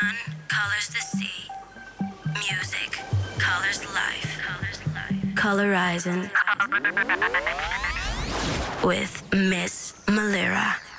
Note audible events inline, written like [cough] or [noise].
sun colors the sea. Music colors life. Colorizing [laughs] with Miss Malira.